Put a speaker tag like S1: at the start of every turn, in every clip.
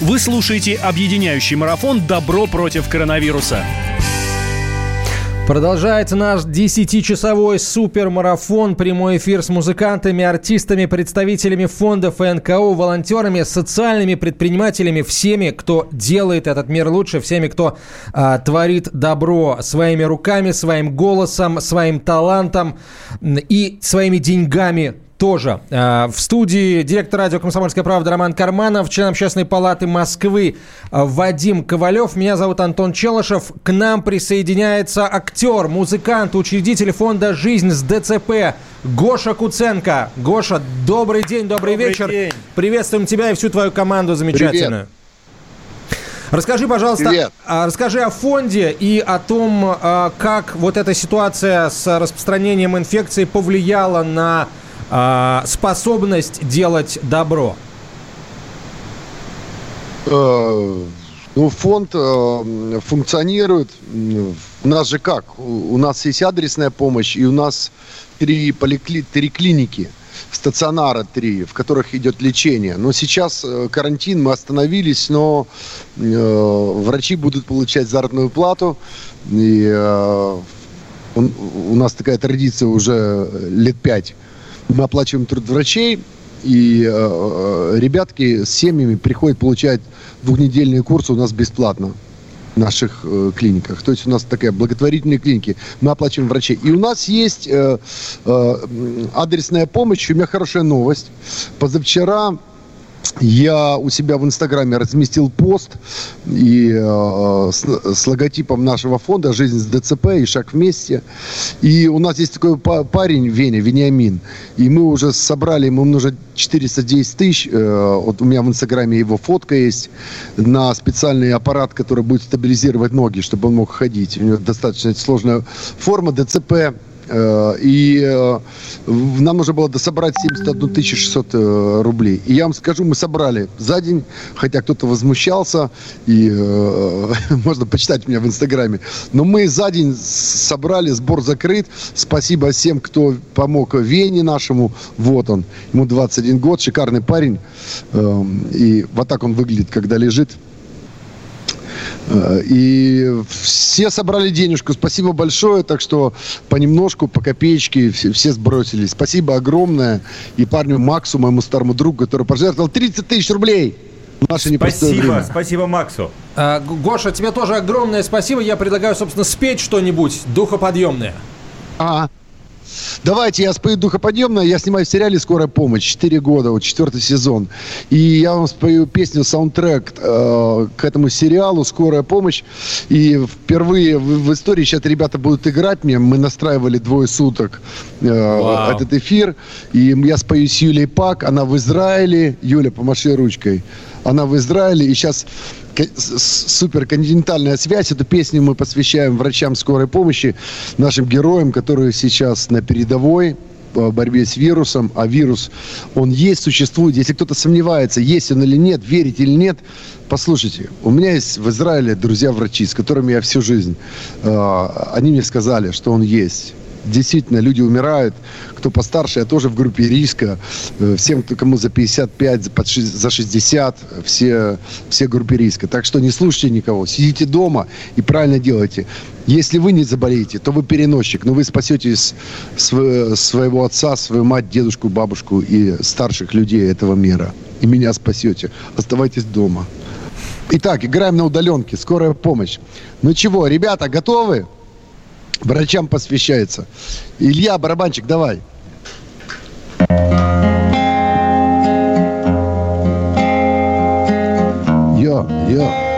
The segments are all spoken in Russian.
S1: Вы слушаете объединяющий марафон «Добро против коронавируса».
S2: Продолжается наш 10-часовой супермарафон. Прямой эфир с музыкантами, артистами, представителями фондов и НКО, волонтерами, социальными предпринимателями, всеми, кто делает этот мир лучше, всеми, кто а, творит добро своими руками, своим голосом, своим талантом и своими деньгами тоже. А, в студии директор радио «Комсомольская правда» Роман Карманов, член общественной палаты Москвы а, Вадим Ковалев. Меня зовут Антон Челышев. К нам присоединяется актер, музыкант, учредитель фонда «Жизнь с ДЦП» Гоша Куценко. Гоша, добрый день, добрый, добрый вечер. День. Приветствуем тебя и всю твою команду замечательную. Привет. Расскажи, пожалуйста, Привет. А, расскажи о фонде и о том, как вот эта ситуация с распространением инфекции повлияла на э, способность делать добро?
S3: Э, ну, фонд э, функционирует. У нас же как? У нас есть адресная помощь, и у нас три, поликли... три клиники стационара три, в которых идет лечение. Но сейчас э, карантин, мы остановились, но э, врачи будут получать заработную плату. И э, он, у нас такая традиция уже лет пять мы оплачиваем труд врачей, и э, э, ребятки с семьями приходят получать двухнедельные курсы у нас бесплатно в наших э, клиниках. То есть у нас такая благотворительные клиники. Мы оплачиваем врачей. И у нас есть э, э, адресная помощь. У меня хорошая новость. Позавчера я у себя в Инстаграме разместил пост и, э, с, с логотипом нашего фонда «Жизнь с ДЦП» и «Шаг вместе». И у нас есть такой парень, Веня, Вениамин. И мы уже собрали, ему нужно 410 тысяч. Э, вот у меня в Инстаграме его фотка есть на специальный аппарат, который будет стабилизировать ноги, чтобы он мог ходить. У него достаточно сложная форма ДЦП и э, нам нужно было дособрать 71 600 э, рублей. И я вам скажу, мы собрали за день, хотя кто-то возмущался, и можно почитать меня в Инстаграме. Но мы за день собрали, сбор закрыт. Спасибо всем, кто помог Вене нашему. Вот он, ему 21 год, шикарный парень. Эм, и вот так он выглядит, когда лежит. Э, и все собрали денежку. Спасибо большое. Так что понемножку, по копеечке все, все сбросились. Спасибо огромное. И парню Максу, моему старому другу, который пожертвовал 30 тысяч рублей.
S2: Наше спасибо, время. спасибо Максу. А, Гоша, тебе тоже огромное спасибо. Я предлагаю, собственно, спеть что-нибудь духоподъемное.
S3: А, Давайте, я спою духоподъемно. Я снимаю в сериале «Скорая помощь». Четыре года, вот четвертый сезон. И я вам спою песню, саундтрек э, к этому сериалу «Скорая помощь». И впервые в, в истории сейчас ребята будут играть мне. Мы настраивали двое суток э, этот эфир. И я спою с Юлей Пак. Она в Израиле. Юля, помаши ручкой. Она в Израиле. И сейчас суперконтинентальная связь. Эту песню мы посвящаем врачам скорой помощи, нашим героям, которые сейчас на передовой по борьбе с вирусом, а вирус, он есть, существует. Если кто-то сомневается, есть он или нет, верить или нет, послушайте, у меня есть в Израиле друзья-врачи, с которыми я всю жизнь, э, они мне сказали, что он есть действительно люди умирают. Кто постарше, я тоже в группе риска. Э, всем, кому за 55, за 60, все, все группе риска. Так что не слушайте никого. Сидите дома и правильно делайте. Если вы не заболеете, то вы переносчик, но вы спасете своего отца, свою мать, дедушку, бабушку и старших людей этого мира. И меня спасете. Оставайтесь дома. Итак, играем на удаленке. Скорая помощь. Ну чего, ребята, готовы? Врачам посвящается. Илья, барабанчик, давай. Йо, йо.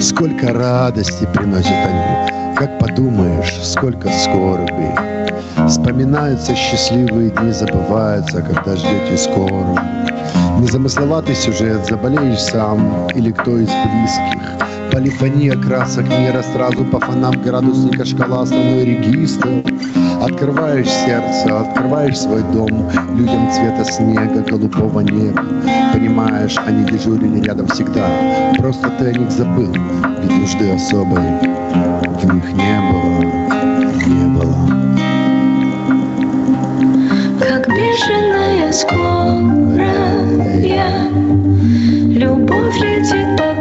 S3: Сколько радости приносят они, как подумаешь, сколько скорби. Вспоминаются счастливые дни, забываются, когда ждете скоро. Незамысловатый сюжет, заболеешь сам или кто из близких. Полифония красок мира сразу по фонам градусника шкала основной регистр. Открываешь сердце, открываешь свой дом Людям цвета снега, голубого неба. Понимаешь, они дежурили рядом всегда. Просто ты о них забыл Ведь нужды особой в них не было Не было.
S4: Как бешеная скорая. Любовь летит по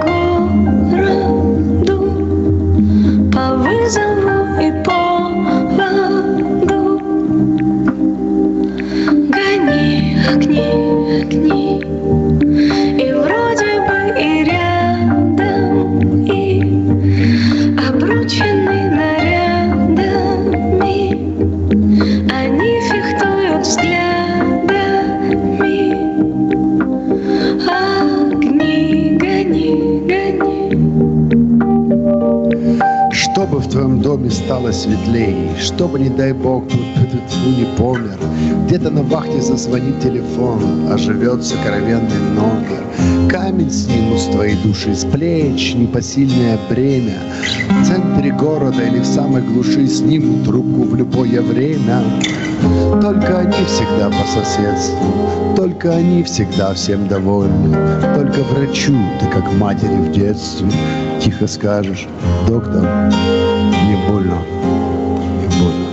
S3: стало светлей, чтобы, не дай бог, тут не помер. Где-то на вахте зазвонит телефон, оживет сокровенный номер. Камень снимут с твоей души с плеч, непосильное бремя. В центре города или в самой глуши снимут руку в любое время. Только они всегда по соседству, только они всегда всем довольны. Только врачу ты как матери в детстве тихо скажешь, доктор, больно, не больно.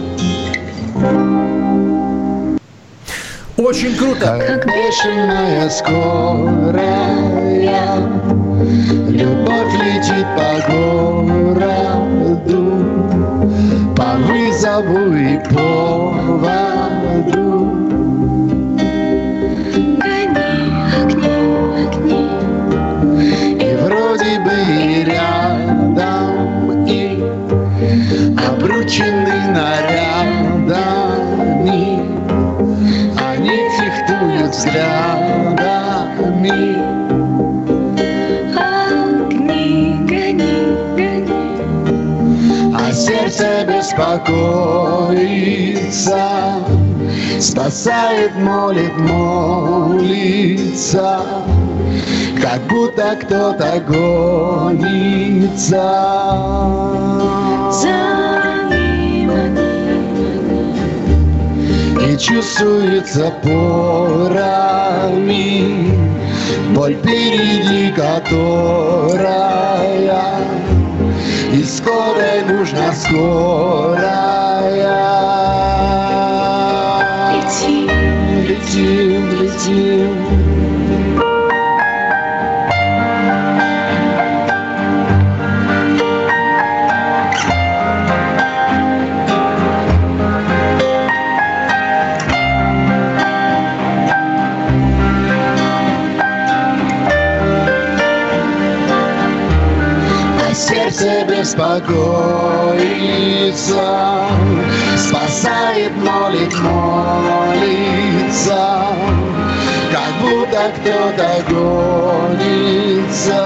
S2: Очень круто.
S3: Как бешеная скорая Любовь летит по городу По вызову и поводу нарядами. Они фехтуют взглядами.
S4: Огни, гони, гони.
S3: А сердце беспокоится Спасает, молит, молится. Как будто кто-то гонится.
S4: За
S3: чувствуется порами. Боль впереди которая И скорая нужна скорая.
S4: Лети,
S3: Летим, летим беспокоится, спасает, молит, молится, как будто кто-то гонится.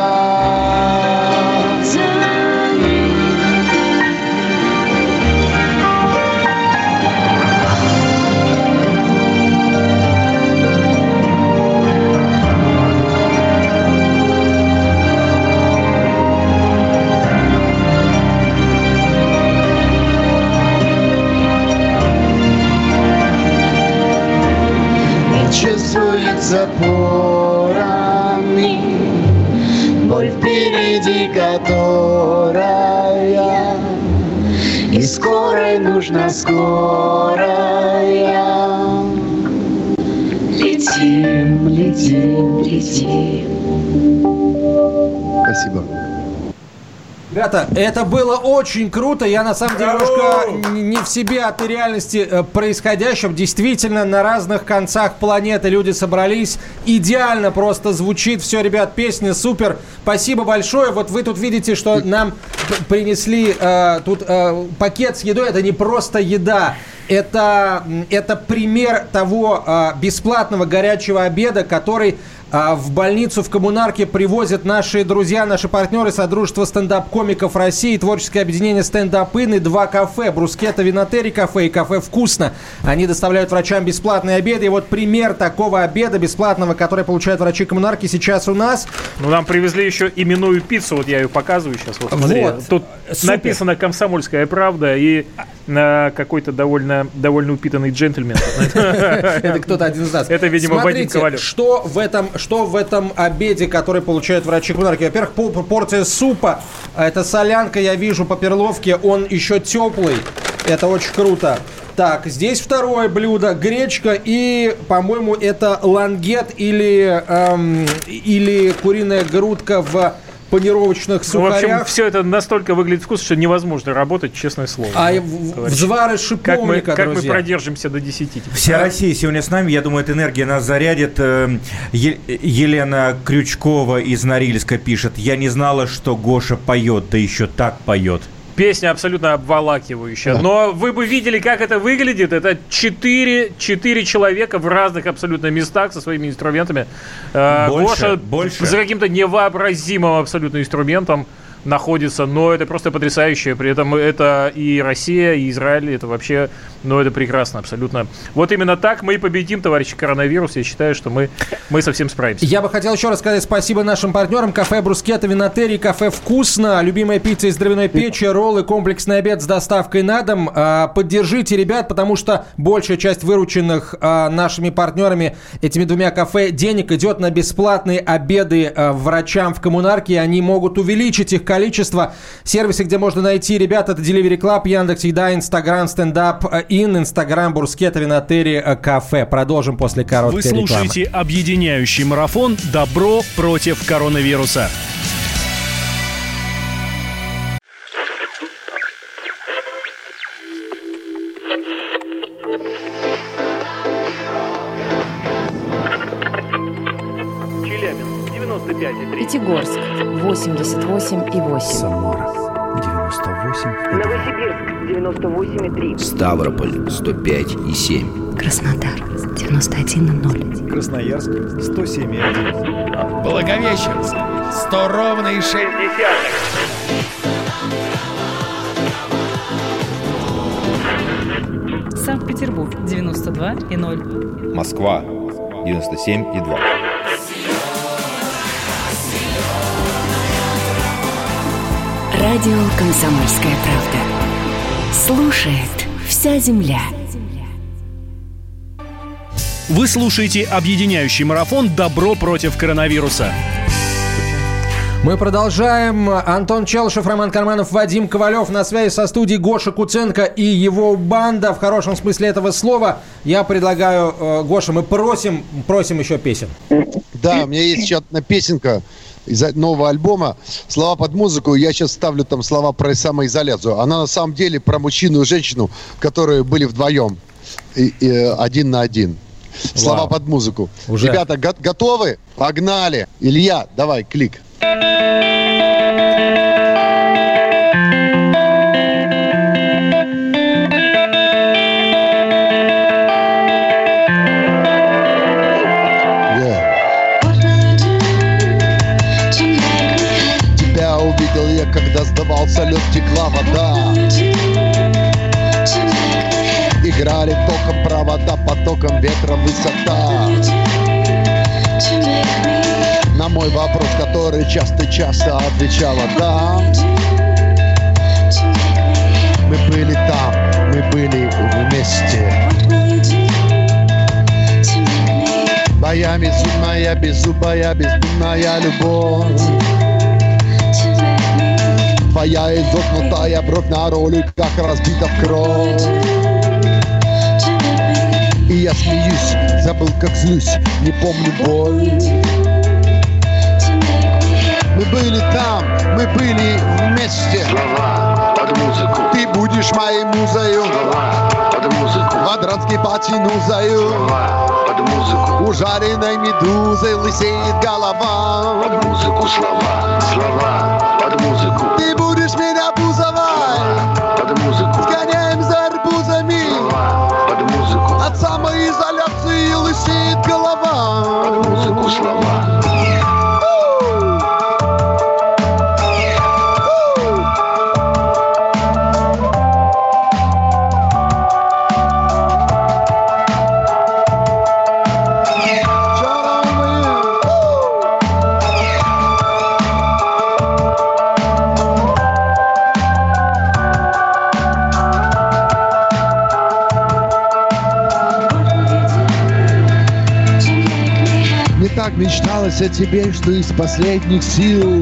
S3: Чувствуется порами Боль впереди которая. И скорой нужна скорая. Летим, летим, летим. Спасибо.
S2: Ребята, это было очень круто. Я на самом деле немножко не в себе от реальности э, происходящего. Действительно, на разных концах планеты люди собрались. Идеально просто звучит все, ребят. Песня супер. Спасибо большое. Вот вы тут видите, что нам принесли э, тут э, пакет с едой. Это не просто еда. Это, это пример того э, бесплатного горячего обеда, который а в больницу в коммунарке привозят наши друзья, наши партнеры Содружества стендап-комиков России, творческое объединение стендап и два кафе, Брускета Винотери кафе и кафе Вкусно. Они доставляют врачам бесплатные обеды. И вот пример такого обеда бесплатного, который получают врачи коммунарки сейчас у нас.
S1: Ну, нам привезли еще именную пиццу, вот я ее показываю сейчас. Вот, смотри.
S2: Вот.
S1: Тут
S2: Супер.
S1: написано «Комсомольская правда», и
S5: э, какой-то довольно, довольно упитанный джентльмен.
S2: Это кто-то один из нас.
S5: Это, видимо, Вадим Ковалев.
S2: Что в этом, что в этом обеде, который получают врачи кулинарки? Во-первых, порция супа. Это солянка, я вижу по перловке. Он еще теплый. Это очень круто. Так, здесь второе блюдо. Гречка и, по-моему, это лангет или, эм, или куриная грудка в панировочных
S5: Ну, в общем,
S2: сухарях.
S5: все это настолько выглядит вкусно, что невозможно работать, честное слово.
S2: а
S5: Да,
S2: взвары
S5: как мы,
S2: шиповника,
S5: как мы продержимся до 10.
S6: Вся Россия сегодня с нами. Я думаю, эта энергия нас зарядит. Э, Е- Елена Крючкова из Норильска пишет. Я не знала, что Гоша поет, да еще так поет.
S5: Песня абсолютно обволакивающая. Но вы бы видели, как это выглядит. Это четыре, четыре человека в разных абсолютно местах со своими инструментами. Э,
S6: Больше,
S5: Гоша
S6: больше.
S5: за каким-то невообразимым абсолютно инструментом находится, но это просто потрясающе. При этом это и Россия, и Израиль, это вообще, ну, это прекрасно абсолютно. Вот именно так мы и победим, товарищи коронавирус. Я считаю, что мы, мы совсем справимся.
S2: Я бы хотел еще раз сказать спасибо нашим партнерам. Кафе Брускета, Винотерий, кафе Вкусно, любимая пицца из дровяной печи, роллы, комплексный обед с доставкой на дом. А, Поддержите ребят, потому что большая часть вырученных а, нашими партнерами этими двумя кафе денег идет на бесплатные обеды а, врачам в коммунарке. Они могут увеличить их количество. Сервисы, где можно найти ребят, это Delivery Club, Яндекс Еда, Инстаграм, Стендап Ин, Инстаграм Брускета, Винотерий, э, кафе. Продолжим после
S1: Вы
S2: короткой рекламы.
S1: слушаете объединяющий марафон «Добро против коронавируса».
S7: Ставрополь 105 и 7.
S8: Краснодар 91,0.
S9: Красноярск 107,1.
S10: Благовещенск 100 ровно и 6.
S11: Санкт-Петербург 92 и 0.
S9: Москва 97 и 2.
S8: Радио «Комсомольская правда». Слушает вся земля.
S1: Вы слушаете объединяющий марафон «Добро против коронавируса».
S2: Мы продолжаем. Антон Челшев, Роман Карманов, Вадим Ковалев на связи со студией Гоша Куценко и его банда в хорошем смысле этого слова. Я предлагаю, э, Гоша, мы просим, просим еще песен.
S3: Да, у меня есть еще одна песенка из нового альбома. Слова под музыку. Я сейчас ставлю там слова про самоизоляцию. Она на самом деле про мужчину и женщину, которые были вдвоем. И- и, один на один. Слова
S2: Вау.
S3: под музыку.
S2: Уже.
S3: Ребята, го- готовы? Погнали. Илья, давай, клик. Тебя провода, потоком ветра высота. На мой вопрос, который часто-часто отвечала «да». Мы были там, мы были вместе. Моя безумная, беззубая, бездумная любовь. Твоя изогнутая бровь на роликах разбита в кровь. И я смеюсь, забыл как злюсь, не помню боль. Мы были там, мы были вместе. Слова под музыку. Ты будешь моей музою. Слова под музыку. В Адранский потянузою. Слова под музыку. Ужаренной медузой лысеет голова. Под музыку слова, слова под музыку. О тебе, что из последних сил.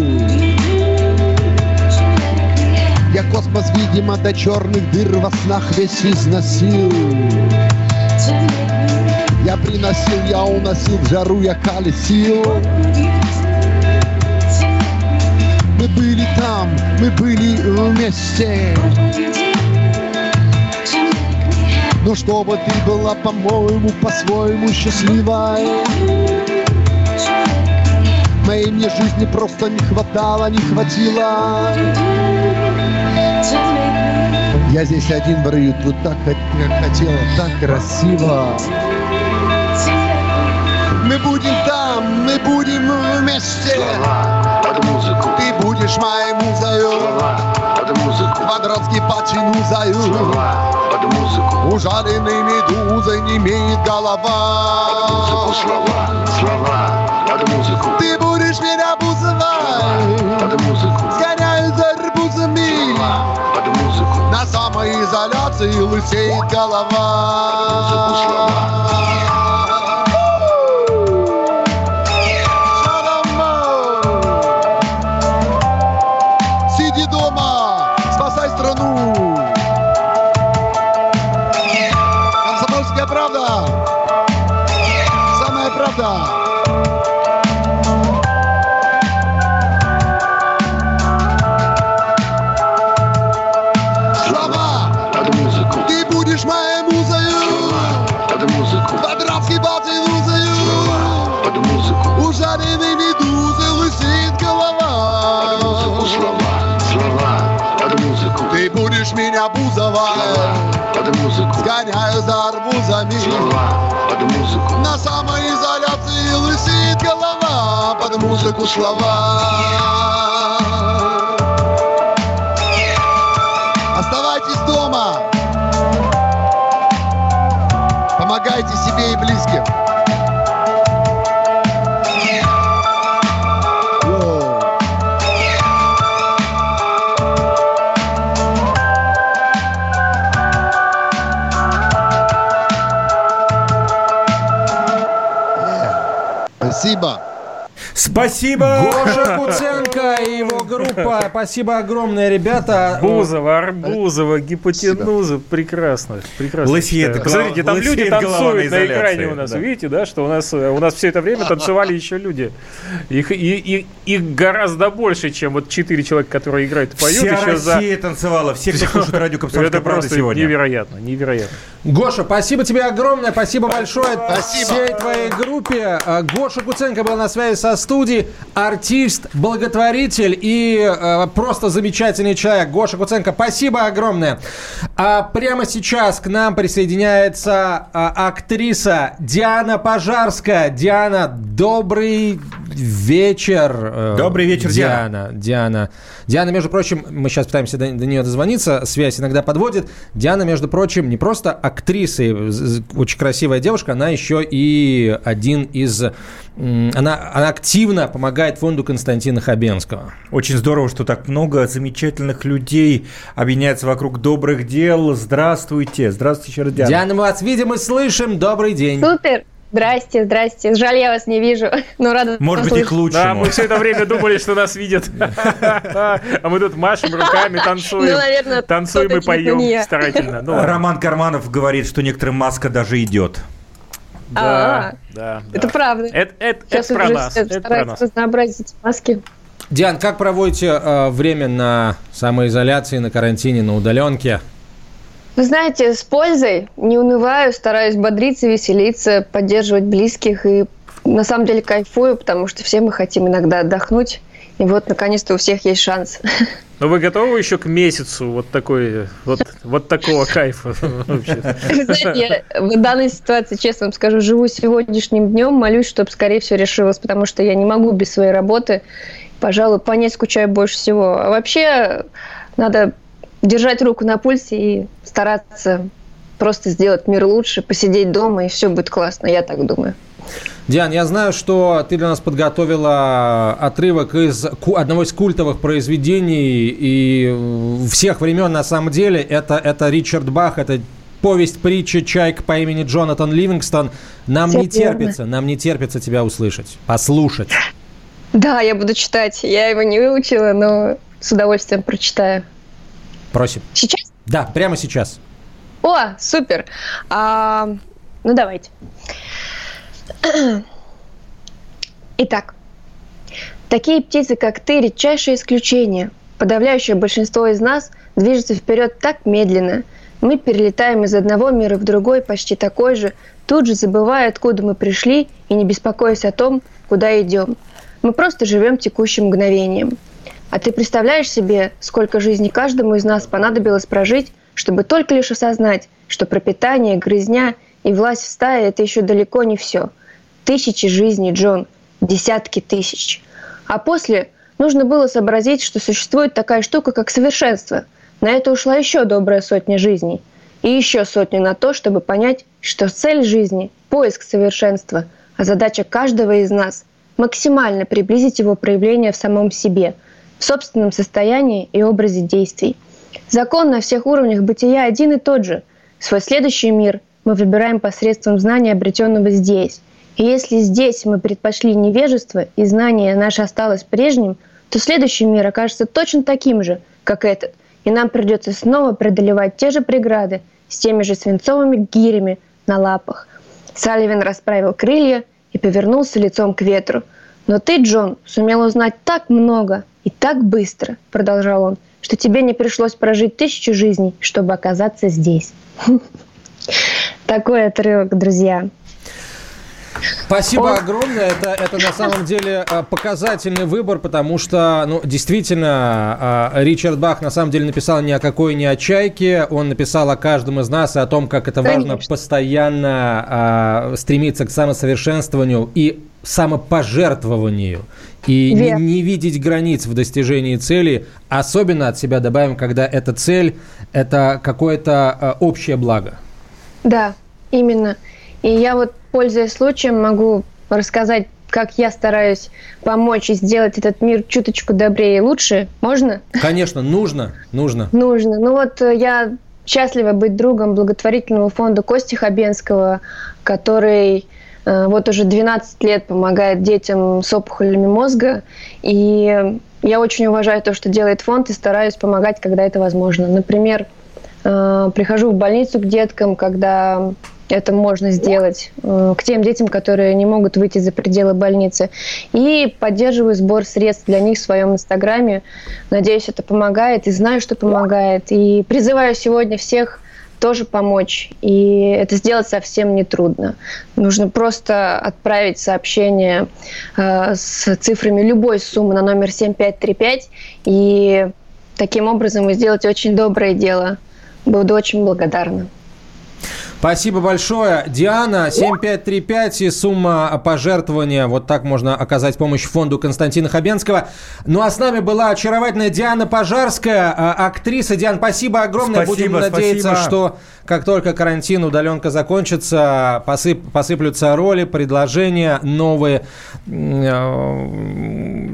S3: Я космос, видимо, до черных дыр во снах весь износил. Я приносил, я уносил в жару, я колесил. Мы были там, мы были вместе. Но чтобы ты была, по-моему, по-своему счастливой Моей мне жизни просто не хватало, не хватило Я здесь один в раю, тут так, хотела, так красиво Мы будем там, мы будем вместе
S12: под музыку.
S3: Ты будешь моей музою
S12: под музыку.
S3: По-братски потяну заю
S12: под музыку.
S3: Ужаленной медузой не имеет голова
S12: Под музыку слова, слова, под музыку.
S3: Ты будешь меня бузовать
S12: Под музыку.
S3: Сгоняю за арбузами
S12: Под музыку.
S3: На самоизоляции лысеет голова Сиди бузовать.
S12: Под музыку.
S3: Сгоняю за арбузами.
S12: Слова, под музыку.
S3: На самоизоляции лысеет голова. Под музыку слова. Оставайтесь дома. Помогайте себе и близким. Спасибо.
S6: Спасибо!
S2: Гоша Куценко и его группа. Спасибо огромное, ребята.
S5: Бузова, Арбузова, гипотенуза. Прекрасно. Прекрасно.
S6: Голова-
S5: Посмотрите, там люди танцуют
S6: на
S5: экране у нас.
S6: да.
S5: Видите, да, что у нас, э, у нас все это время танцевали еще люди. Их, и, и- их гораздо больше, чем вот четыре человека, которые играют и поют
S6: Вся
S5: еще за...
S6: Россия танцевала, все, кто слушает радио «Комсомольская
S5: Это
S6: правда»
S5: просто
S6: сегодня.
S5: невероятно, невероятно.
S2: Гоша, спасибо тебе огромное, спасибо большое
S3: Спасибо.
S2: всей твоей группе. А, Гоша Куценко был на связи со студией, артист, благотворитель и э, просто замечательный человек. Гоша Куценко, спасибо огромное. А прямо сейчас к нам присоединяется а, актриса Диана Пожарская. Диана, добрый вечер. э,
S6: Добрый вечер,
S2: Диана. Диана. Диана, между прочим, мы сейчас пытаемся до, до нее дозвониться, связь иногда подводит. Диана, между прочим, не просто актриса, и очень красивая девушка, она еще и один из... Она, она активно помогает фонду Константина Хабенского.
S6: Очень здорово, что так много замечательных людей объединяется вокруг добрых дел. Здравствуйте. Здравствуйте еще раз, Диана.
S2: Диана, мы вас видим и слышим. Добрый день.
S13: Супер! Здрасте, здрасте. Жаль, я вас не вижу. Ну, рада
S6: Может быть, и к
S13: услышать.
S6: лучшему.
S5: Да, мы все это время думали, что нас видят. А мы тут машем руками,
S13: Ну,
S5: танцуем.
S13: наверное,
S5: Танцуем и поем
S13: я.
S5: старательно. Ну.
S6: Роман Карманов говорит, что некоторым маска даже идет.
S5: Да, да,
S13: Это
S5: да.
S13: правда.
S5: Это, это,
S13: Сейчас
S5: это про
S13: уже
S5: нас. Это про
S13: стараются
S5: нас.
S13: разнообразить маски.
S2: Диан, как проводите э, время на самоизоляции, на карантине, на удаленке?
S13: Вы знаете, с пользой, не унываю, стараюсь бодриться, веселиться, поддерживать близких и на самом деле кайфую, потому что все мы хотим иногда отдохнуть. И вот, наконец-то, у всех есть шанс.
S5: Но вы готовы еще к месяцу вот такой, вот, вот такого кайфа?
S13: знаете, я в данной ситуации, честно вам скажу, живу сегодняшним днем, молюсь, чтобы скорее все решилось, потому что я не могу без своей работы. Пожалуй, понять скучаю больше всего. А вообще, надо держать руку на пульсе и стараться просто сделать мир лучше, посидеть дома, и все будет классно, я так думаю.
S2: Диан, я знаю, что ты для нас подготовила отрывок из одного из культовых произведений и всех времен на самом деле. Это, это Ричард Бах, это повесть, притча «Чайка» по имени Джонатан Ливингстон. Нам
S13: Всё
S2: не
S13: верно.
S2: терпится, нам не терпится тебя услышать, послушать.
S13: Да, я буду читать. Я его не выучила, но с удовольствием прочитаю.
S2: Просим.
S13: Сейчас?
S2: Да, прямо сейчас.
S13: О, супер. А, ну, давайте. Итак, такие птицы, как ты, редчайшее исключение. Подавляющее большинство из нас движется вперед так медленно. Мы перелетаем из одного мира в другой, почти такой же, тут же забывая, откуда мы пришли, и не беспокоясь о том, куда идем. Мы просто живем текущим мгновением. А ты представляешь себе, сколько жизни каждому из нас понадобилось прожить, чтобы только лишь осознать, что пропитание, грызня и власть в стае – это еще далеко не все. Тысячи жизней, Джон, десятки тысяч. А после нужно было сообразить, что существует такая штука, как совершенство. На это ушла еще добрая сотня жизней. И еще сотня на то, чтобы понять, что цель жизни – поиск совершенства, а задача каждого из нас – максимально приблизить его проявление в самом себе, в собственном состоянии и образе действий. Закон на всех уровнях бытия один и тот же. Свой следующий мир мы выбираем посредством знания, обретенного здесь. И если здесь мы предпочли невежество, и знание наше осталось прежним, то следующий мир окажется точно таким же, как этот, и нам придется снова преодолевать те же преграды с теми же свинцовыми гирями на лапах. Салливан расправил крылья и повернулся лицом к ветру. «Но ты, Джон, сумел узнать так много и так быстро», — продолжал он, «что тебе не пришлось прожить тысячу жизней, чтобы оказаться здесь». Такой отрывок, друзья.
S2: Спасибо огромное. Это, это на самом деле э, показательный выбор, потому что, ну, действительно, э, Ричард Бах на самом деле написал ни о какой ни о чайке. Он написал о каждом из нас и о том, как это важно
S13: Конечно.
S2: постоянно э, стремиться к самосовершенствованию и самопожертвованию. И не, не видеть границ в достижении цели. Особенно от себя добавим, когда эта цель – это какое-то э, общее благо.
S13: Да, именно. И я вот, пользуясь случаем, могу рассказать, как я стараюсь помочь и сделать этот мир чуточку добрее и лучше. Можно?
S2: Конечно, нужно, нужно.
S13: Нужно. Ну вот э, я счастлива быть другом благотворительного фонда Кости Хабенского, который вот уже 12 лет помогает детям с опухолями мозга. И я очень уважаю то, что делает фонд, и стараюсь помогать, когда это возможно. Например, э, прихожу в больницу к деткам, когда это можно сделать, э, к тем детям, которые не могут выйти за пределы больницы. И поддерживаю сбор средств для них в своем инстаграме. Надеюсь, это помогает и знаю, что помогает. И призываю сегодня всех тоже помочь. И это сделать совсем не трудно. Нужно просто отправить сообщение э, с цифрами любой суммы на номер 7535 и таким образом вы сделаете очень доброе дело. Буду очень благодарна.
S2: Спасибо большое. Диана, 7535 и сумма пожертвования. Вот так можно оказать помощь фонду Константина Хабенского. Ну а с нами была очаровательная Диана Пожарская, а, актриса. Диан, спасибо огромное.
S6: Спасибо,
S2: Будем надеяться,
S6: спасибо.
S2: что как только карантин, удаленка закончится, посып, посыплются роли, предложения новые, э,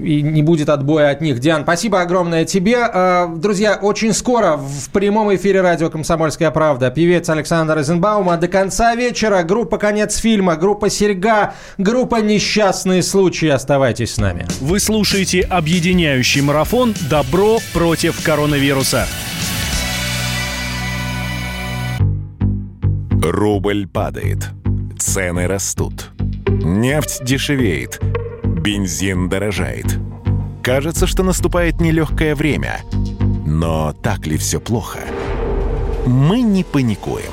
S2: и не будет отбоя от них. Диан, спасибо огромное тебе. Э, Друзья, очень скоро в прямом эфире радио «Комсомольская правда» певец Александр Розенбаум, а до конца вечера группа «Конец фильма», группа «Серьга», группа «Несчастные случаи». Оставайтесь с нами.
S1: Вы слушаете объединяющий марафон «Добро против коронавируса».
S14: Рубль падает. Цены растут. Нефть дешевеет. Бензин дорожает. Кажется, что наступает нелегкое время. Но так ли все плохо? Мы не паникуем.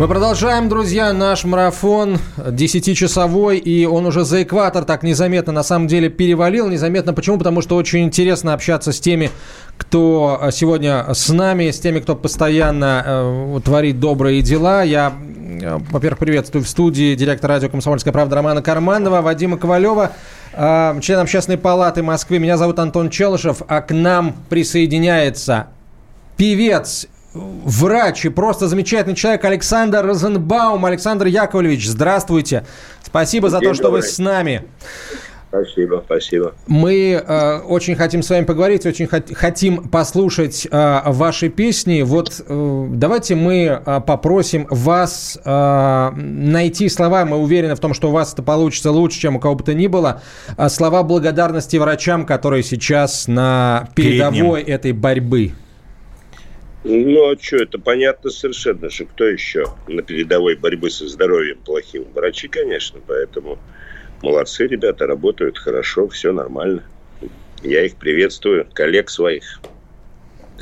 S2: Мы продолжаем, друзья, наш марафон 10-часовой, и он уже за экватор так незаметно, на самом деле, перевалил. Незаметно почему? Потому что очень интересно общаться с теми, кто э, сегодня с нами, с теми, кто постоянно э, творит добрые дела. Я, э, во-первых, приветствую в студии директора радио «Комсомольская правда» Романа Карманова, Вадима Ковалева, э, член Общественной палаты Москвы. Меня зовут Антон Челышев, а к нам присоединяется певец, врач и просто замечательный человек Александр Розенбаум. Александр Яковлевич, здравствуйте. Спасибо за то, что вы с нами.
S15: Спасибо, спасибо.
S2: Мы э, очень хотим с вами поговорить, очень хот- хотим послушать э, ваши песни. Вот э, давайте мы э, попросим вас э, найти слова. Мы уверены в том, что у вас это получится лучше, чем у кого бы то ни было. А слова благодарности врачам, которые сейчас на передовой этой борьбы.
S15: Ну, а что, это понятно совершенно, что кто еще на передовой борьбы со здоровьем плохим? Врачи, конечно, поэтому молодцы ребята, работают хорошо, все нормально. Я их приветствую, коллег своих.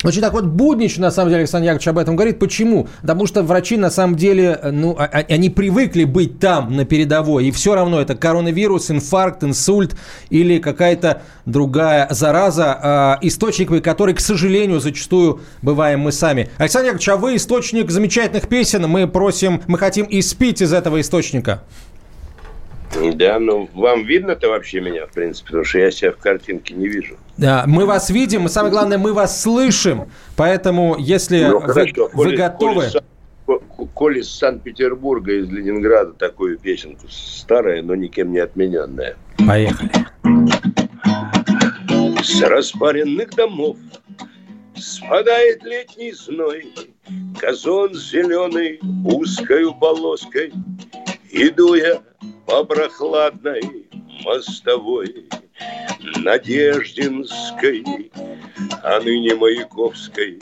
S2: Очень так вот буднично, на самом деле, Александр Яковлевич об этом говорит. Почему? Потому что врачи, на самом деле, ну, а- а- они привыкли быть там, на передовой. И все равно это коронавирус, инфаркт, инсульт или какая-то другая зараза, э, источниками которой, к сожалению, зачастую бываем мы сами. Александр Яковлевич, а вы источник замечательных песен. Мы просим, мы хотим испить из этого источника.
S15: Да, ну, вам видно-то вообще меня, в принципе, потому что я себя в картинке не вижу.
S2: Да, мы вас видим, и самое главное, мы вас слышим. Поэтому, если
S15: Ну,
S2: вы,
S15: хорошо,
S2: вы
S15: коли-
S2: готовы...
S15: коли Коли с Санкт-Петербурга, из Ленинграда такую песенку, старая, но никем не отмененная.
S2: Поехали.
S15: С распаренных домов Спадает летний зной, Газон зеленый узкою полоской. Иду я по прохладной мостовой Надеждинской, а ныне Маяковской.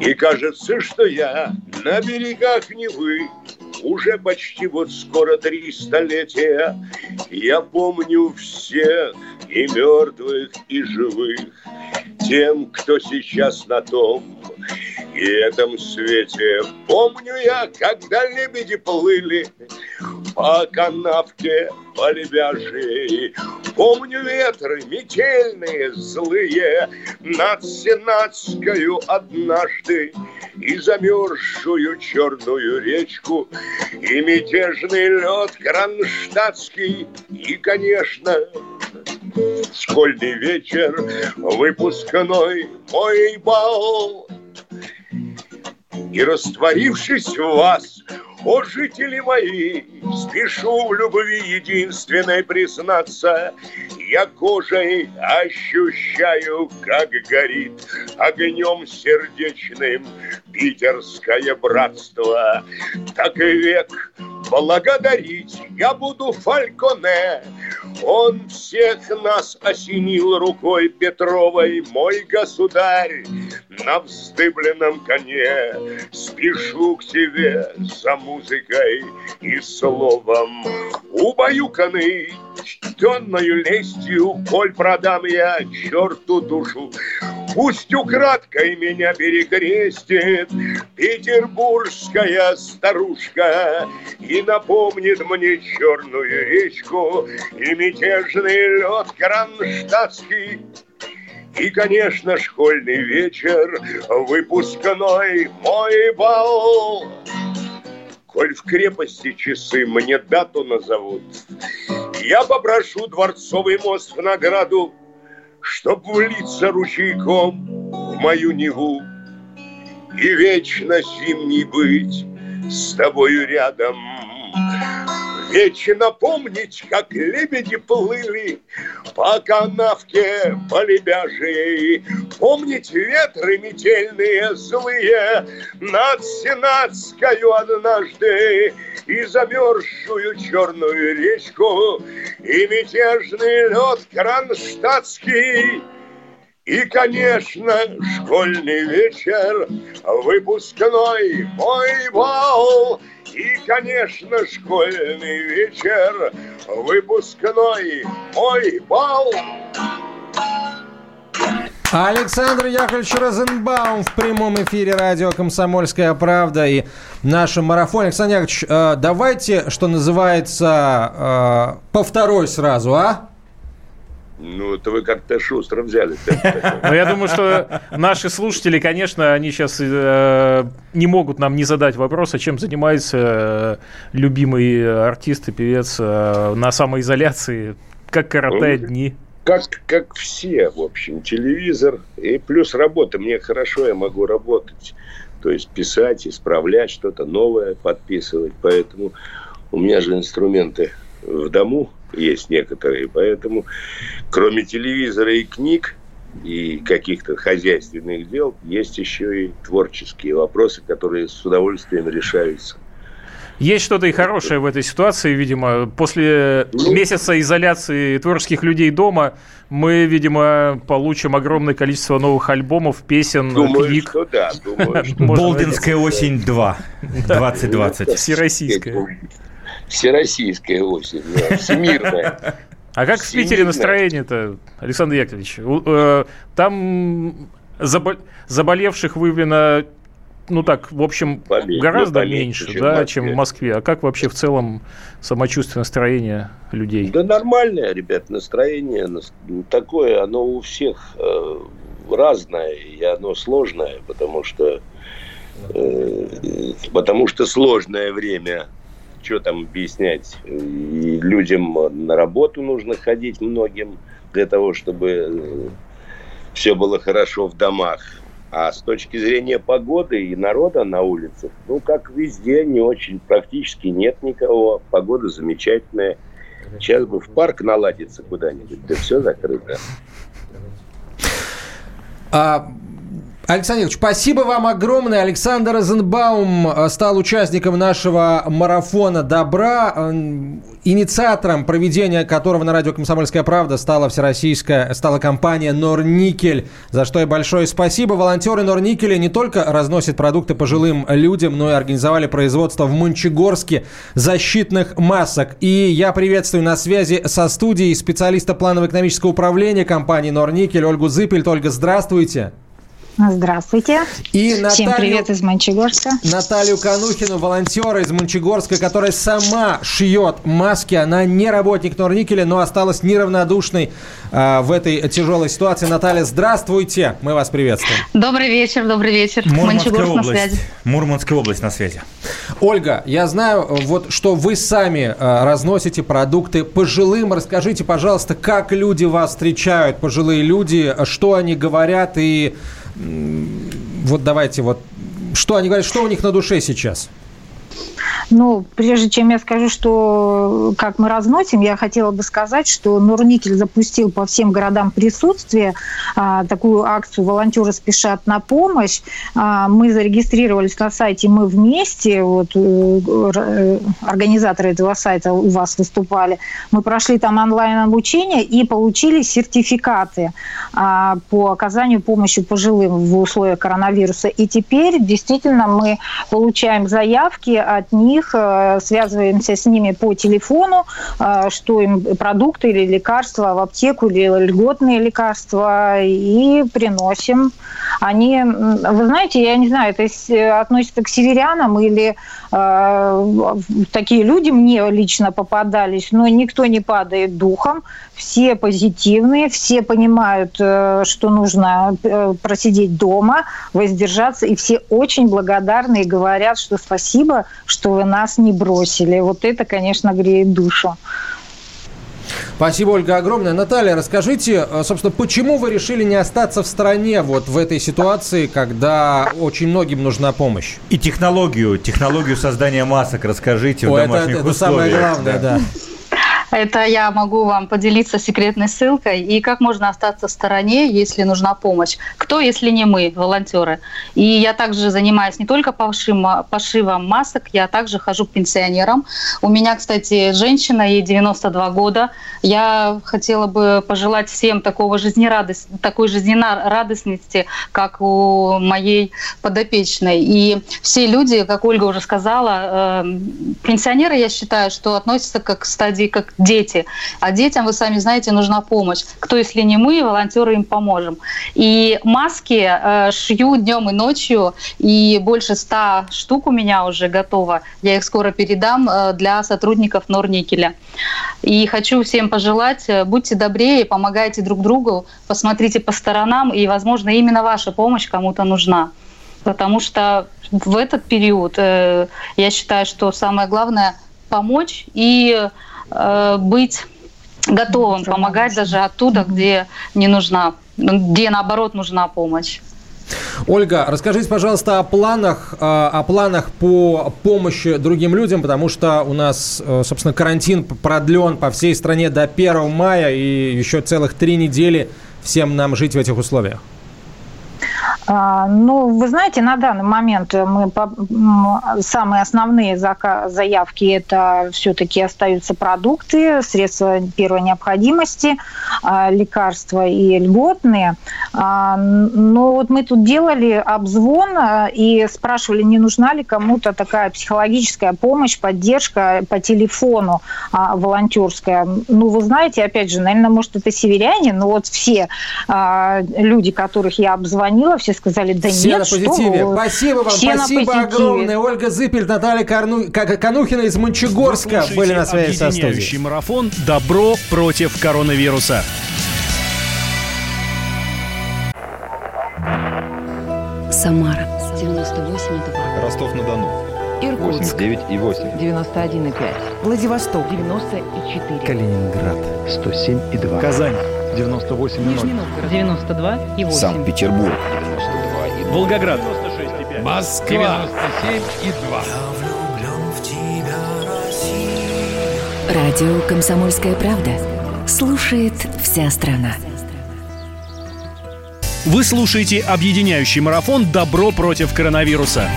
S15: И кажется, что я на берегах Невы Уже почти вот скоро три столетия Я помню всех и мертвых, и живых Тем, кто сейчас на том и этом свете Помню я, когда лебеди плыли По канавке по лебяжьей Помню ветры метельные, злые Над Сенатскою однажды И замерзшую черную речку И мятежный лед кронштадтский И, конечно, школьный вечер Выпускной мой бал И растворившись в вас, о, жители мои, спешу в любви единственной признаться. Я кожей ощущаю, как горит огнем сердечным питерское братство. Так и век благодарить я буду Фальконе. Он всех нас осенил рукой Петровой, мой государь. На вздыбленном коне спешу к тебе за музыкой и словом. Убаюканный чтенною лестью, коль продам я черту душу, Пусть украдкой меня перекрестит петербургская старушка И напомнит мне черную речку и мятежный лед кронштадтский и, конечно, школьный вечер, выпускной мой бал. Коль в крепости часы мне дату назовут, я попрошу дворцовый мост в награду, Чтоб влиться ручейком в мою Неву И вечно зимний быть с тобою рядом. Вечно помнить, как лебеди плыли По канавке по лебяжьей, Помнить ветры метельные злые Над Сенатскою однажды И замерзшую черную речку И мятежный лед кронштадтский и, конечно, школьный вечер, выпускной мой бал. И, конечно, школьный вечер, выпускной мой бал.
S2: Александр Яковлевич Розенбаум в прямом эфире радио «Комсомольская правда» и нашем марафоне. Александр Яковлевич, э, давайте, что называется, э, по второй сразу, а?
S15: Ну, это вы как-то шустро взяли.
S5: Но я думаю, что наши слушатели, конечно, они сейчас э, не могут нам не задать вопроса, чем занимается э, любимый артист и певец э, на самоизоляции, как коротает
S15: Ну,
S5: дни.
S15: Как, как все, в общем, телевизор и плюс работа. Мне хорошо, я могу работать. То есть писать, исправлять что-то новое, подписывать. Поэтому у меня же инструменты в дому есть некоторые. Поэтому кроме телевизора и книг, и каких-то хозяйственных дел, есть еще и творческие вопросы, которые с удовольствием решаются.
S5: Есть что-то и хорошее в этой ситуации, видимо. После месяца изоляции творческих людей дома мы, видимо, получим огромное количество новых альбомов, песен,
S15: Думаю,
S5: книг.
S15: что да. Думаю, что
S6: Болдинская осень 2 2020.
S5: Всероссийская.
S15: Всероссийская осень, да, всемирная.
S5: А как в Питере настроение-то, Александр Яковлевич? Э, Там забо- заболевших выявлено, ну так, в общем, гораздо
S15: ну, поменьше,
S5: меньше,
S15: чем
S5: да, чем в Москве. А как вообще в целом самочувствие, настроение людей?
S15: Да нормальное, ребят, настроение нас- ну, такое, оно у всех э, разное, и оно сложное, потому что э, потому что сложное время, что там объяснять, и людям на работу нужно ходить многим для того, чтобы все было хорошо в домах. А с точки зрения погоды и народа на улицах, ну, как везде, не очень, практически нет никого. Погода замечательная. Сейчас бы в парк наладиться куда-нибудь, да все закрыто.
S2: А, Александр Яковлевич, спасибо вам огромное. Александр Розенбаум э, стал участником нашего марафона добра, инициатором проведения которого на радио «Комсомольская правда» стала всероссийская, стала компания «Норникель», за что и большое спасибо. Волонтеры «Норникеля» не только разносят продукты пожилым людям, но и организовали производство в Мончегорске защитных масок. И я приветствую на связи со студией специалиста планово-экономического управления компании «Норникель» Ольгу Зыпель. Ольга, здравствуйте.
S16: Здравствуйте.
S2: И
S16: Всем
S2: Наталью-
S16: привет из Мончегорска.
S2: Наталью Канухину, волонтера из Мончегорска, которая сама шьет маски. Она не работник Норникеля, но осталась неравнодушной а, в этой тяжелой ситуации. Наталья, здравствуйте. Мы вас приветствуем.
S17: Добрый вечер, добрый вечер.
S6: Мурманская
S17: Мончегорск на
S6: область.
S17: связи.
S6: Мурманская область на связи.
S2: Ольга, я знаю, э, вот что вы сами э, разносите продукты пожилым. Расскажите, пожалуйста, как люди вас встречают, пожилые люди, э, что они говорят и вот давайте вот что они говорят, что у них на душе сейчас?
S16: Ну, прежде чем я скажу, что как мы разносим, я хотела бы сказать, что Нурникель запустил по всем городам присутствие а, такую акцию «Волонтеры спешат на помощь». А, мы зарегистрировались на сайте «Мы вместе», вот э, р- организаторы этого сайта у вас выступали. Мы прошли там онлайн-обучение и получили сертификаты а, по оказанию помощи пожилым в условиях коронавируса. И теперь действительно мы получаем заявки от них, э, связываемся с ними по телефону, э, что им продукты или лекарства в аптеку или льготные лекарства и приносим. Они, вы знаете, я не знаю, это с- относится к северянам или э, такие люди мне лично попадались, но никто не падает духом, все позитивные, все понимают, э, что нужно э, просидеть дома, воздержаться, и все очень благодарны и говорят, что спасибо, что вы нас не бросили. Вот это, конечно, греет душу.
S2: Спасибо, Ольга, огромное. Наталья, расскажите, э, собственно, почему вы решили не остаться в стране вот в этой ситуации, когда очень многим нужна помощь?
S6: И технологию, технологию создания масок расскажите в
S2: О, это-
S6: домашних
S2: это
S6: условиях.
S2: самое главное, да.
S17: Это я могу вам поделиться секретной ссылкой. И как можно остаться в стороне, если нужна помощь? Кто, если не мы, волонтеры? И я также занимаюсь не только пошивом, масок, я также хожу к пенсионерам. У меня, кстати, женщина, ей 92 года. Я хотела бы пожелать всем такого жизнерадость, такой жизнерадостности, как у моей подопечной. И все люди, как Ольга уже сказала, э, пенсионеры, я считаю, что относятся как к стадии как дети. А детям, вы сами знаете, нужна помощь. Кто, если не мы, волонтеры им поможем. И маски э, шью днем и ночью, и больше ста штук у меня уже готово. Я их скоро передам э, для сотрудников Норникеля. И хочу всем пожелать, э, будьте добрее, помогайте друг другу, посмотрите по сторонам, и, возможно, именно ваша помощь кому-то нужна. Потому что в этот период э, я считаю, что самое главное помочь и быть готовым помогать даже оттуда, где не нужна, где наоборот нужна помощь.
S2: Ольга, расскажите, пожалуйста, о планах, э, о планах по помощи другим людям, потому что у нас, э, собственно, карантин продлен по всей стране до 1 мая и еще целых три недели всем нам жить в этих условиях.
S16: А, Ну, вы знаете, на данный момент мы по- самые основные заявки это все-таки остаются продукты, средства первой необходимости, а, лекарства и льготные. А, Но вот мы тут делали обзвон и спрашивали, не нужна ли кому-то такая психологическая помощь, поддержка по телефону волонтерская. Ну, вы знаете, опять же, наверное, может, это северяне, но вот все люди, которых я обзвонила, все сказали, да
S2: Все
S16: нет,
S2: на
S16: что
S2: позитиве.
S16: вы,
S2: Спасибо вам,
S16: все
S2: спасибо
S16: позитиве».
S2: огромное. Ольга Зыпель, Наталья Корну... Конухина из Мончегорска были на связи со студией.
S1: марафон «Добро против коронавируса».
S8: Самара 98,2.
S9: Ростов-на-Дону.
S8: Иркутск
S9: 89 и 8.
S8: 91,5. Владивосток 94.
S9: Калининград. 107 и 2.
S1: Казань 98
S8: Нижний Новгород 92 и 8.
S9: Санкт-Петербург.
S1: Волгоград
S10: Москва 97 и 2.
S8: Радио «Комсомольская правда». Слушает вся страна.
S1: Вы слушаете объединяющий марафон «Добро против коронавируса».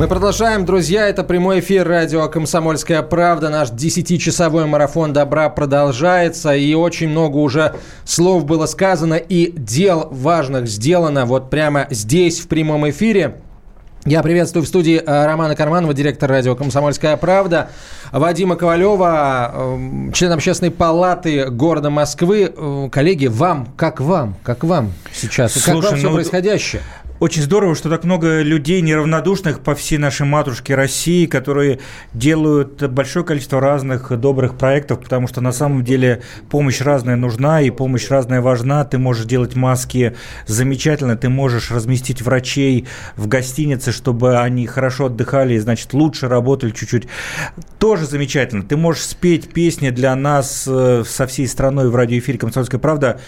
S2: Мы продолжаем, друзья. Это прямой эфир радио «Комсомольская правда». Наш 10-часовой марафон добра продолжается. И очень много уже слов было сказано и дел важных сделано вот прямо здесь, в прямом эфире. Я приветствую в студии э, Романа Карманова, директор радио «Комсомольская правда», Вадима Ковалева, э, член общественной палаты города Москвы. Э, Коллеги, вам, как вам, как вам сейчас? как вам
S6: Слушай,
S2: все
S6: ну,
S2: происходящее?
S6: Очень здорово, что так много людей неравнодушных по всей нашей матушке России, которые делают большое количество разных добрых проектов, потому что на самом деле помощь разная нужна и помощь разная важна. Ты можешь делать маски замечательно, ты можешь разместить врачей в гостинице, чтобы они хорошо отдыхали и, значит, лучше работали чуть-чуть. Тоже замечательно. Ты можешь спеть песни для нас э, со всей страной в радиоэфире «Комсомольская правда».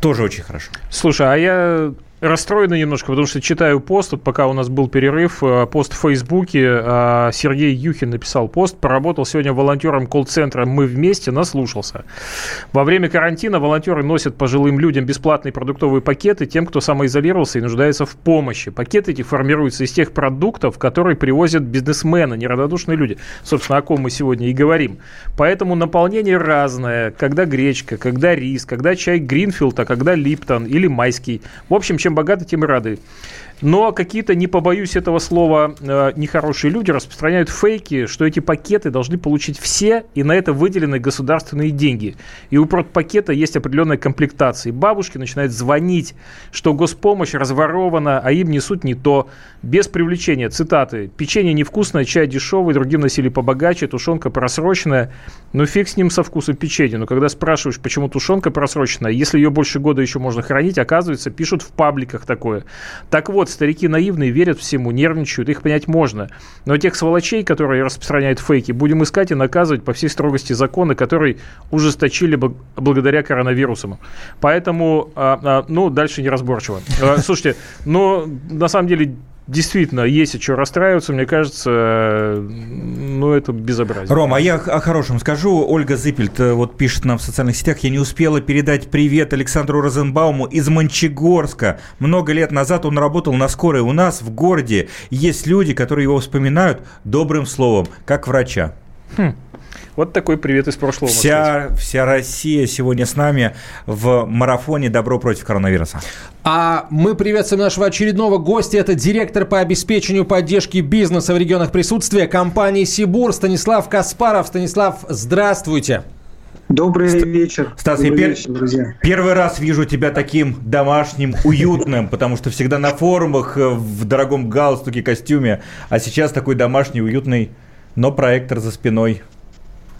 S6: Тоже очень хорошо.
S5: Слушай, а я расстроена немножко, потому что читаю пост, вот пока у нас был перерыв, э, пост в Фейсбуке, э, Сергей Юхин написал пост, поработал сегодня волонтером колл-центра «Мы вместе», наслушался. Во время карантина волонтеры носят пожилым людям бесплатные продуктовые пакеты тем, кто самоизолировался и нуждается в помощи. Пакеты эти формируются из тех продуктов, которые привозят бизнесмены, неравнодушные люди. Собственно, о ком мы сегодня и говорим. Поэтому наполнение разное, когда гречка, когда рис, когда чай Гринфилд, а когда Липтон или майский. В общем, чем богаты, тем и рады. Но какие-то, не побоюсь этого слова, э, нехорошие люди распространяют фейки, что эти пакеты должны получить все, и на это выделены государственные деньги. И у пакета есть определенная комплектация. И бабушки начинают звонить, что госпомощь разворована, а им несут не то. Без привлечения, цитаты, «Печенье невкусное, чай дешевый, другим носили побогаче, тушенка просроченная». Ну фиг с ним со вкусом печенья. Но когда спрашиваешь, почему тушенка просроченная, если ее больше года еще можно хранить, оказывается, пишут в пабликах такое. Так вот, старики наивные, верят всему, нервничают, их понять можно. Но тех сволочей, которые распространяют фейки, будем искать и наказывать по всей строгости закона, который ужесточили бл- благодаря коронавирусу. Поэтому, а, а, ну, дальше неразборчиво. А, Слушайте, но на самом деле действительно есть от чего расстраиваться, мне кажется, э, ну, это безобразие.
S6: Рома, а я о хорошем скажу. Ольга Зыпельт э, вот пишет нам в социальных сетях, я не успела передать привет Александру Розенбауму из Мончегорска. Много лет назад он работал на скорой. У нас в городе есть люди, которые его вспоминают добрым словом, как врача.
S5: Хм. Вот такой привет из прошлого.
S6: Вся, вся Россия сегодня с нами в марафоне «Добро против коронавируса».
S2: А мы приветствуем нашего очередного гостя. Это директор по обеспечению поддержки бизнеса в регионах присутствия компании «Сибур» Станислав Каспаров. Станислав, здравствуйте.
S18: Добрый Ст- вечер.
S6: Стас, я пер... вечер, друзья. первый раз вижу тебя таким домашним, уютным, потому что всегда на форумах э, в дорогом галстуке, костюме, а сейчас такой домашний, уютный, но проектор за спиной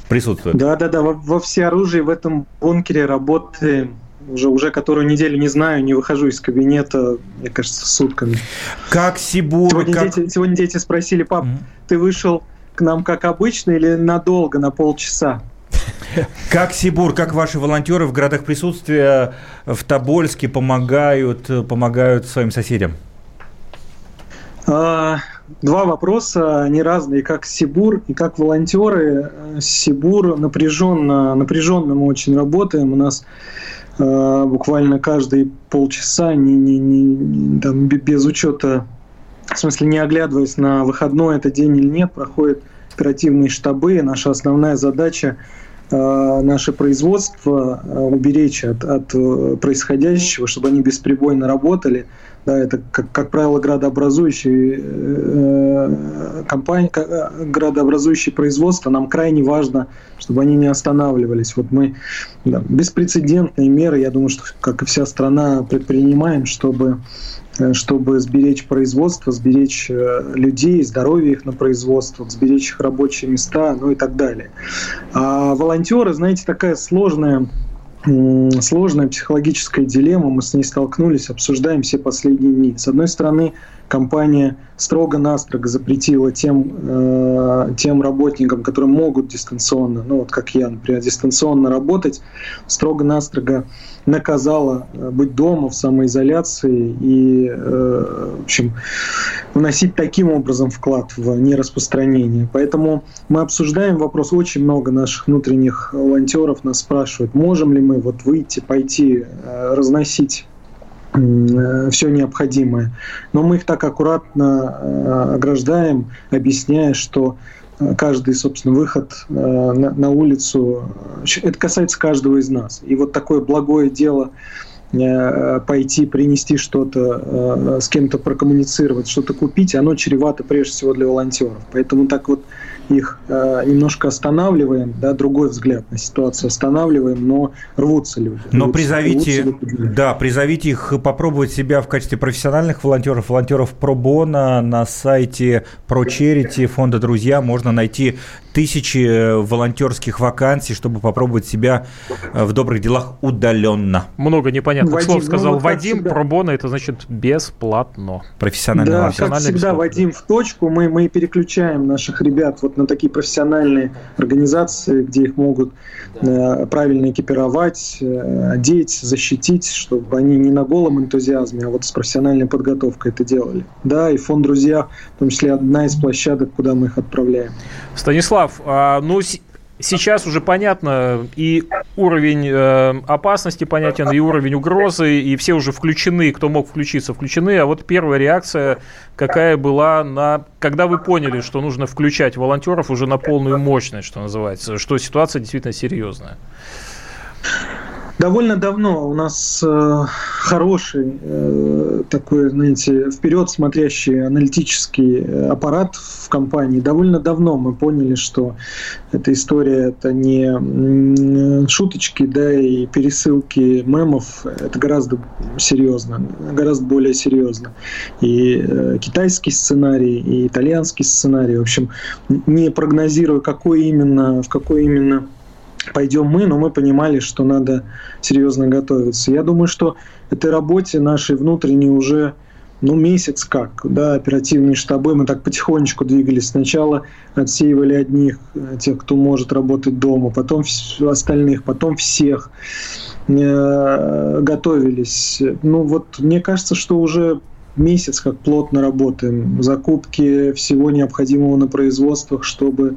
S6: присутствует.
S18: Да, да, да, во, во всеоружии в этом бункере работаем уже, уже которую неделю не знаю, не выхожу из кабинета, мне кажется, сутками.
S6: Как Сибур?
S18: Сегодня,
S6: как...
S18: Дети, сегодня дети спросили, пап, mm-hmm. ты вышел к нам как обычно или надолго, на полчаса?
S6: Как Сибур, как ваши волонтеры в городах присутствия в Тобольске помогают, помогают своим соседям?
S18: А, два вопроса, они разные, как Сибур и как волонтеры. Сибур напряженно, напряженно мы очень работаем. У нас э, буквально каждые полчаса, не, не, не, там, без учета, в смысле не оглядываясь на выходной это день или нет, проходят оперативные штабы. Наша основная задача Э, наше производство уберечь от, от э, происходящего, чтобы они бесперебойно работали. Да, это, как, как правило, градообразующие э, компании, градообразующие производства, нам крайне важно, чтобы они не останавливались. Вот мы да, беспрецедентные меры, я думаю, что, как и вся страна, предпринимаем, чтобы Э, чтобы сберечь производство, сберечь э, людей, здоровье их на производствах, сберечь их рабочие места, ну и так далее. А волонтеры, знаете, такая сложная сложная психологическая дилемма, мы с ней столкнулись, обсуждаем все последние дни. С одной стороны, компания строго-настрого запретила тем, э, тем работникам, которые могут дистанционно, ну вот как я, например, дистанционно работать, строго-настрого наказала э, быть дома в самоизоляции и, э, в общем, вносить таким образом вклад в нераспространение. Поэтому мы обсуждаем вопрос, очень много наших внутренних волонтеров нас спрашивают, можем ли мы вот выйти, пойти, э, разносить все необходимое. Но мы их так аккуратно ограждаем, объясняя, что каждый, собственно, выход э, на, улицу, это касается каждого из нас. И вот такое благое дело э, пойти, принести что-то, э, с кем-то прокоммуницировать, что-то купить, оно чревато прежде всего для волонтеров. Поэтому так вот их э, немножко останавливаем, да, другой взгляд на ситуацию останавливаем, но рвутся люди.
S6: Но
S18: рвутся,
S6: призовите, рвутся люди. да, призовите их попробовать себя в качестве профессиональных волонтеров, волонтеров пробона на сайте ProCharity фонда «Друзья» можно найти тысячи волонтерских вакансий, чтобы попробовать себя э, в добрых делах удаленно.
S5: Много непонятных Вадим, слов сказал ну, вот Вадим. Всегда. Пробона это значит бесплатно.
S6: Профессионально.
S18: Да, как всегда, Вадим в точку. Мы, мы переключаем наших ребят вот на такие профессиональные организации, где их могут э, правильно экипировать, э, одеть, защитить, чтобы они не на голом энтузиазме, а вот с профессиональной подготовкой это делали. Да, и фонд «Друзья» в том числе одна из площадок, куда мы их отправляем.
S5: Станислав, а, ну сейчас уже понятно и уровень э, опасности понятен, и уровень угрозы, и все уже включены, кто мог включиться, включены. А вот первая реакция какая была на... Когда вы поняли, что нужно включать волонтеров уже на полную мощность, что называется, что ситуация действительно серьезная?
S18: Довольно давно у нас э, хороший э, такой, знаете, вперед смотрящий аналитический э, аппарат в компании. Довольно давно мы поняли, что эта история это не шуточки, да, и пересылки мемов. Это гораздо серьезно, гораздо более серьезно. И э, китайский сценарий, и итальянский сценарий. В общем, не прогнозирую, какой именно, в какой именно пойдем мы, но мы понимали, что надо серьезно готовиться. Я думаю, что этой работе нашей внутренней уже ну, месяц как, да, оперативные штабы, мы так потихонечку двигались. Сначала отсеивали одних, э, тех, кто может работать дома, потом остальных, потом всех э, готовились. Ну, вот мне кажется, что уже месяц как плотно работаем. Закупки всего необходимого на производствах, чтобы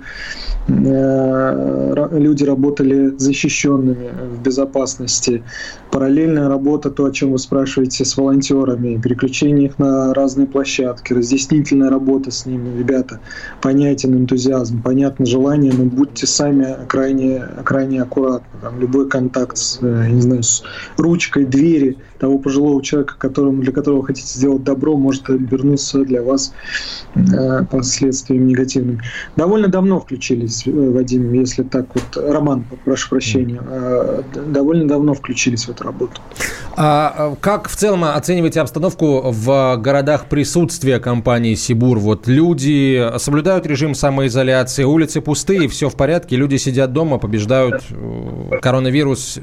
S18: э, люди работали защищенными в безопасности. Параллельная работа, то, о чем вы спрашиваете, с волонтерами, переключение их на разные площадки, разъяснительная работа с ними. Ребята, понятен энтузиазм, понятно желание, но будьте сами крайне, крайне аккуратны. Там любой контакт с, э, не знаю, с ручкой двери того пожилого человека, которому, для которого хотите сделать добро, может обернуться для вас э, последствиями негативными. Довольно давно включились, э, Вадим, если так вот, Роман, прошу прощения, э, довольно давно включились в эту работу.
S2: А как в целом оцениваете обстановку в городах присутствия компании «Сибур»? Вот люди соблюдают режим самоизоляции, улицы пустые, все в порядке, люди сидят дома, побеждают коронавирус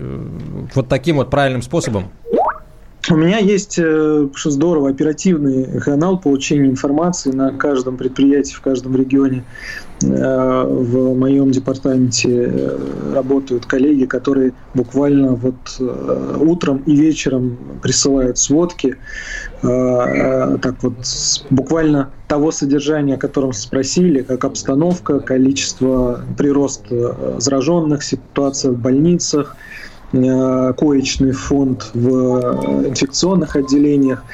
S2: вот таким вот правильным способом?
S18: У меня есть, что здорово, оперативный канал получения информации на каждом предприятии, в каждом регионе. В моем департаменте работают коллеги, которые буквально вот утром и вечером присылают сводки, так вот буквально того содержания, о котором спросили, как обстановка, количество, прирост зараженных, ситуация в больницах, коечный фонд в инфекционных отделениях.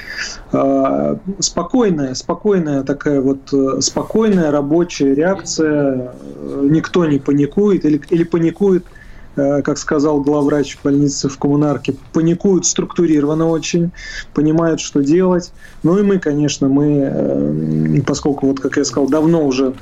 S18: Спокойная, спокойная такая вот спокойная рабочая реакция. Никто не паникует или, или паникует как сказал главврач больницы в коммунарке, паникуют структурированно очень, понимают, что делать. Ну и мы, конечно, мы, поскольку, вот как я сказал, давно уже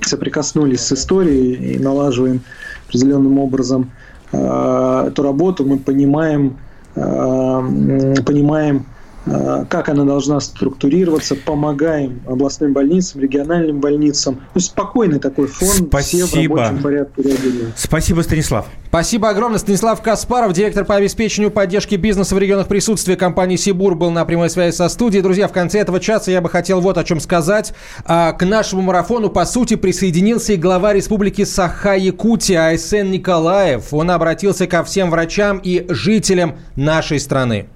S18: соприкоснулись с историей и налаживаем определенным образом эту работу, мы понимаем, понимаем, как она должна структурироваться, помогаем областным больницам, региональным больницам. Ну, спокойный такой фон,
S6: Спасибо.
S18: все в рабочем порядке реагируют.
S6: Спасибо, Станислав.
S2: Спасибо огромное. Станислав Каспаров, директор по обеспечению поддержки бизнеса в регионах присутствия компании «Сибур» был на прямой связи со студией. Друзья, в конце этого часа я бы хотел вот о чем сказать. К нашему марафону, по сути, присоединился и глава республики Саха-Якутия Айсен Николаев. Он обратился ко всем врачам и жителям нашей страны.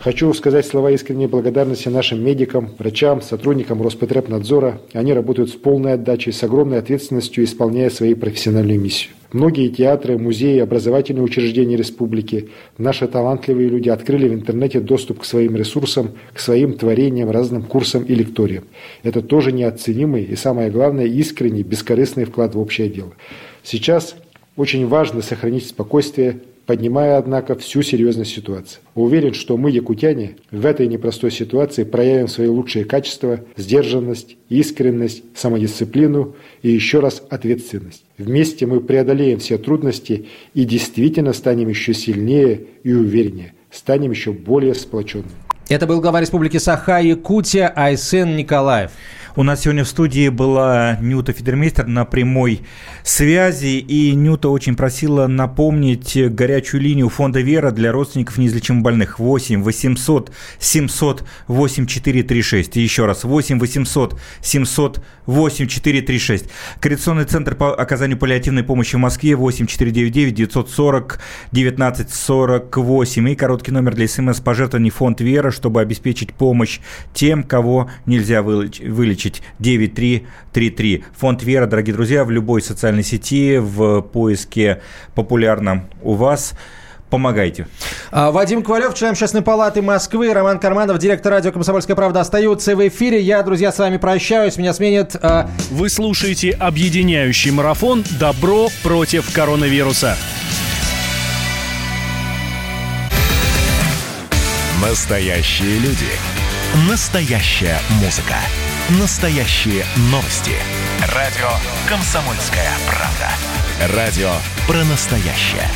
S19: Хочу сказать слова искренней благодарности нашим медикам, врачам, сотрудникам Роспотребнадзора. Они работают с полной отдачей, с огромной ответственностью, исполняя свои профессиональную миссию. Многие театры, музеи, образовательные учреждения республики, наши талантливые люди открыли в интернете доступ к своим ресурсам, к своим творениям, разным курсам и лекториям. Это тоже неоценимый и, самое главное, искренний, бескорыстный вклад в общее дело. Сейчас очень важно сохранить спокойствие, поднимая, однако, всю серьезность ситуации. Уверен, что мы, якутяне, в этой непростой ситуации проявим свои лучшие качества, сдержанность, искренность, самодисциплину и еще раз ответственность. Вместе мы преодолеем все трудности и действительно станем еще сильнее и увереннее, станем еще более сплоченными.
S2: Это был глава Республики Саха-Якутия Айсен Николаев.
S6: У нас сегодня в студии была Нюта Федермейстер на прямой связи, и Нюта очень просила напомнить горячую линию фонда «Вера» для родственников неизлечимо больных. 8 800 700 8436. И еще раз, 8 800 700 8436. Коррекционный центр по оказанию паллиативной помощи в Москве 8 499 940 1948. И короткий номер для смс-пожертвований фонд «Вера», чтобы обеспечить помощь тем, кого нельзя вылечить вылечить 9333. Фонд «Вера», дорогие друзья, в любой социальной сети, в поиске популярном у вас – помогайте.
S2: Вадим Ковалев, член Общественной палаты Москвы, Роман Карманов, директор радио «Комсомольская правда» остаются в эфире. Я, друзья, с вами прощаюсь. Меня сменит... Э...
S1: Вы слушаете объединяющий марафон «Добро против коронавируса».
S14: Настоящие люди. Настоящая музыка. Настоящие новости. Радио «Комсомольская правда». Радио про настоящее.